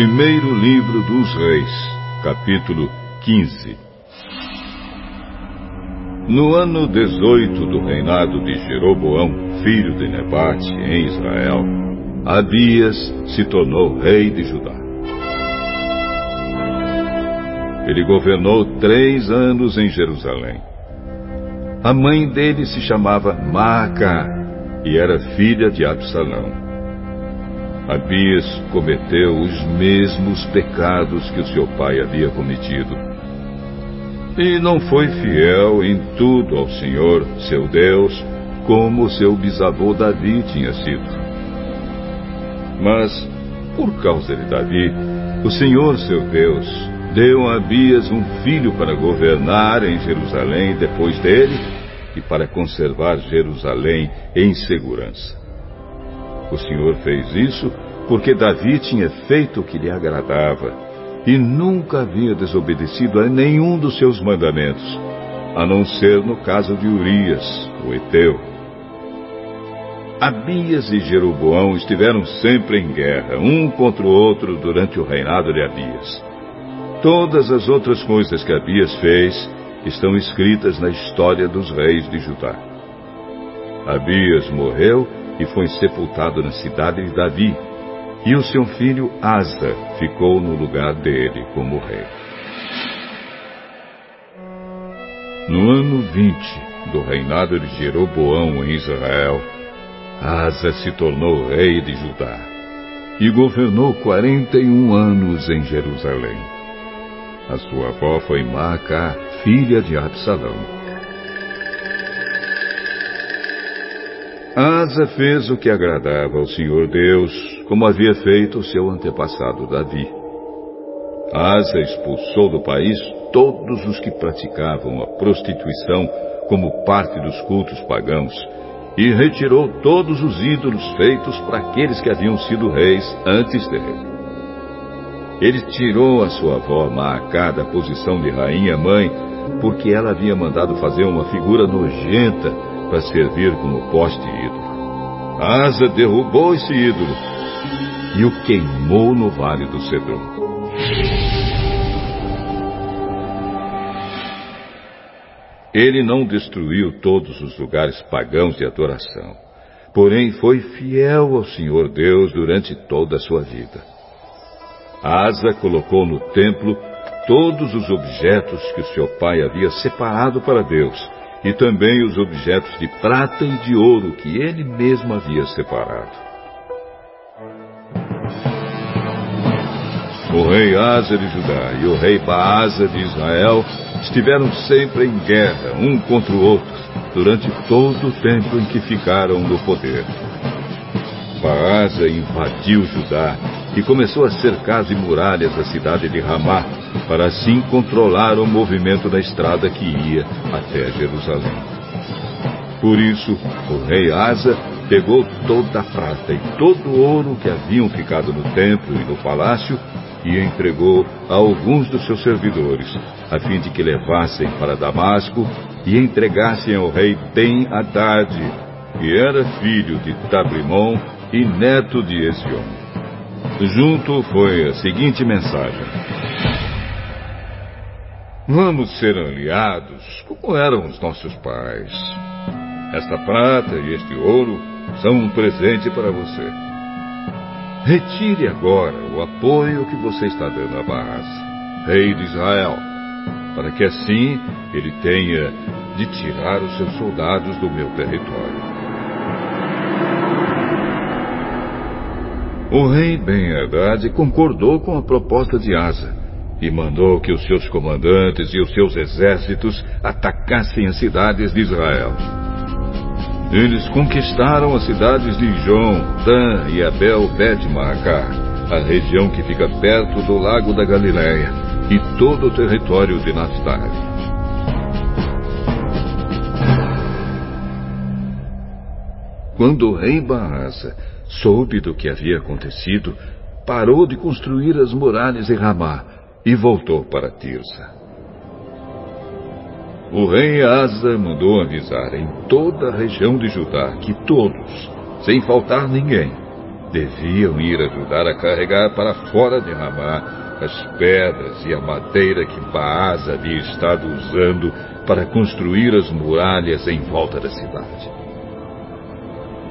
Primeiro Livro dos Reis, capítulo 15 No ano 18 do reinado de Jeroboão, filho de Nebate, em Israel, Abias se tornou rei de Judá. Ele governou três anos em Jerusalém. A mãe dele se chamava Maaca e era filha de Absalão. Abias cometeu os mesmos pecados que o seu pai havia cometido. E não foi fiel em tudo ao Senhor, seu Deus, como seu bisavô Davi tinha sido. Mas, por causa de Davi, o Senhor, seu Deus, deu a Abias um filho para governar em Jerusalém depois dele e para conservar Jerusalém em segurança. O Senhor fez isso porque Davi tinha feito o que lhe agradava e nunca havia desobedecido a nenhum dos seus mandamentos, a não ser no caso de Urias, o Eteu. Abias e Jeroboão estiveram sempre em guerra, um contra o outro, durante o reinado de Abias. Todas as outras coisas que Abias fez estão escritas na história dos reis de Judá. Abias morreu e foi sepultado na cidade de Davi, e o seu filho Asa ficou no lugar dele como rei. No ano 20 do reinado de Jeroboão em Israel, Asa se tornou rei de Judá e governou 41 anos em Jerusalém. A sua avó foi Maaca, filha de Absalão. Asa fez o que agradava ao Senhor Deus, como havia feito seu antepassado Davi. Asa expulsou do país todos os que praticavam a prostituição como parte dos cultos pagãos e retirou todos os ídolos feitos para aqueles que haviam sido reis antes dele. Ele tirou a sua avó Maacá da posição de rainha-mãe porque ela havia mandado fazer uma figura nojenta para servir como poste ídolo. Asa derrubou esse ídolo e o queimou no vale do Cedron. Ele não destruiu todos os lugares pagãos de adoração, porém foi fiel ao Senhor Deus durante toda a sua vida. Asa colocou no templo todos os objetos que o seu pai havia separado para Deus e também os objetos de prata e de ouro que ele mesmo havia separado. O rei Asa de Judá e o rei Baasa de Israel estiveram sempre em guerra, um contra o outro, durante todo o tempo em que ficaram no poder. Baasa invadiu Judá e começou a cercar de muralhas a cidade de Ramá, para assim controlar o movimento da estrada que ia até Jerusalém. Por isso, o rei Asa pegou toda a prata e todo o ouro que haviam ficado no templo e no palácio e entregou a alguns dos seus servidores, a fim de que levassem para Damasco e entregassem ao rei Ben-Hadad, que era filho de Tabrimon e neto de Ezion. Junto foi a seguinte mensagem: Vamos ser aliados como eram os nossos pais. Esta prata e este ouro são um presente para você. Retire agora o apoio que você está dando a Baasa, rei de Israel, para que assim ele tenha de tirar os seus soldados do meu território. O rei Ben-Hadad concordou com a proposta de Asa e mandou que os seus comandantes e os seus exércitos atacassem as cidades de Israel. Eles conquistaram as cidades de Ijon, Dan e Abel bet a região que fica perto do lago da Galileia, e todo o território de Naphtali. Quando o rei Baasa soube do que havia acontecido, parou de construir as muralhas em Ramá e voltou para Tirsa. O rei Asa mandou avisar em toda a região de Judá que todos, sem faltar ninguém, deviam ir ajudar a carregar para fora de Ramá as pedras e a madeira que Baás havia estado usando para construir as muralhas em volta da cidade.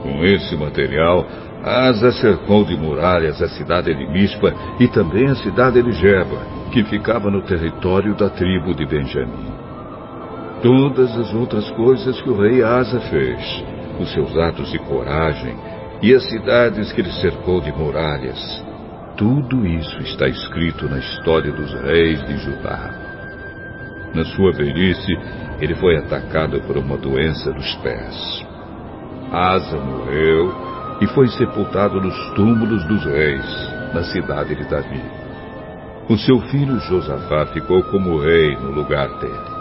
Com esse material, Asa cercou de muralhas a cidade de Mispa e também a cidade de Geba, que ficava no território da tribo de Benjamim. Todas as outras coisas que o rei Asa fez, os seus atos de coragem e as cidades que ele cercou de muralhas, tudo isso está escrito na história dos reis de Judá. Na sua velhice, ele foi atacado por uma doença dos pés. Asa morreu e foi sepultado nos túmulos dos reis, na cidade de Davi. O seu filho Josafá ficou como rei no lugar dele.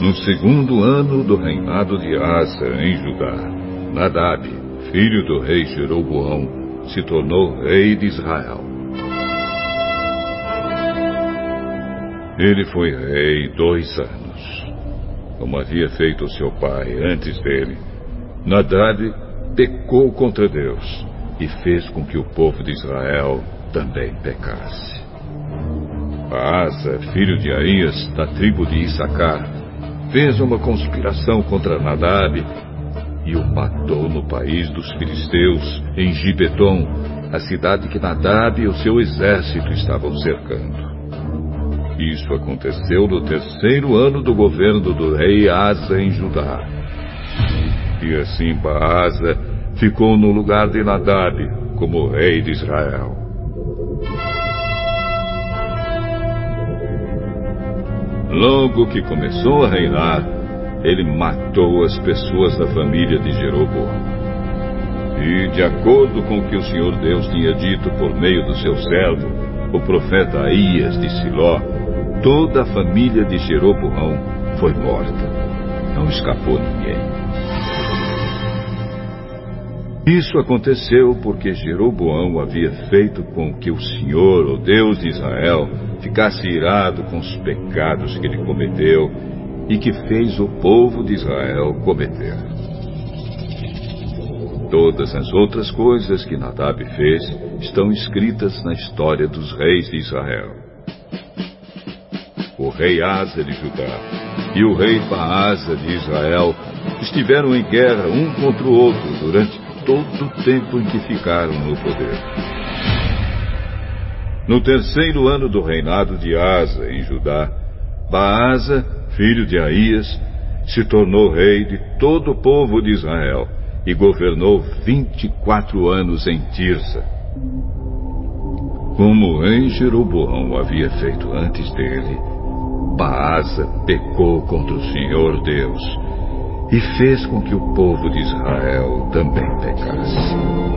No segundo ano do reinado de Asa em Judá, Nadab, filho do rei Jeroboão, se tornou rei de Israel. Ele foi rei dois anos, como havia feito seu pai antes dele. Nadab pecou contra Deus e fez com que o povo de Israel também pecasse. Asa, filho de Aías, da tribo de Issacar, fez uma conspiração contra Nadab e o matou no país dos filisteus, em Gibeton, a cidade que Nadab e o seu exército estavam cercando. Isso aconteceu no terceiro ano do governo do rei Asa em Judá. E assim Baasa ficou no lugar de Nadab como rei de Israel. Logo que começou a reinar, ele matou as pessoas da família de Jeroboão. E, de acordo com o que o Senhor Deus tinha dito por meio do seu servo, o profeta Aías de Siló, toda a família de Jeroboão foi morta. Não escapou ninguém. Isso aconteceu porque Jeroboão havia feito com que o Senhor, o Deus de Israel, ficasse irado com os pecados que ele cometeu e que fez o povo de Israel cometer. Todas as outras coisas que Nadab fez estão escritas na história dos reis de Israel. O rei Asa de Judá e o rei Baasa de Israel estiveram em guerra um contra o outro durante todo o tempo em que ficaram no poder. No terceiro ano do reinado de Asa em Judá, Baasa filho de Aías, se tornou rei de todo o povo de Israel e governou vinte e quatro anos em Tirsa. Como o rei Jeroboão havia feito antes dele, Baasa pecou contra o Senhor Deus e fez com que o povo de Israel também pecasse.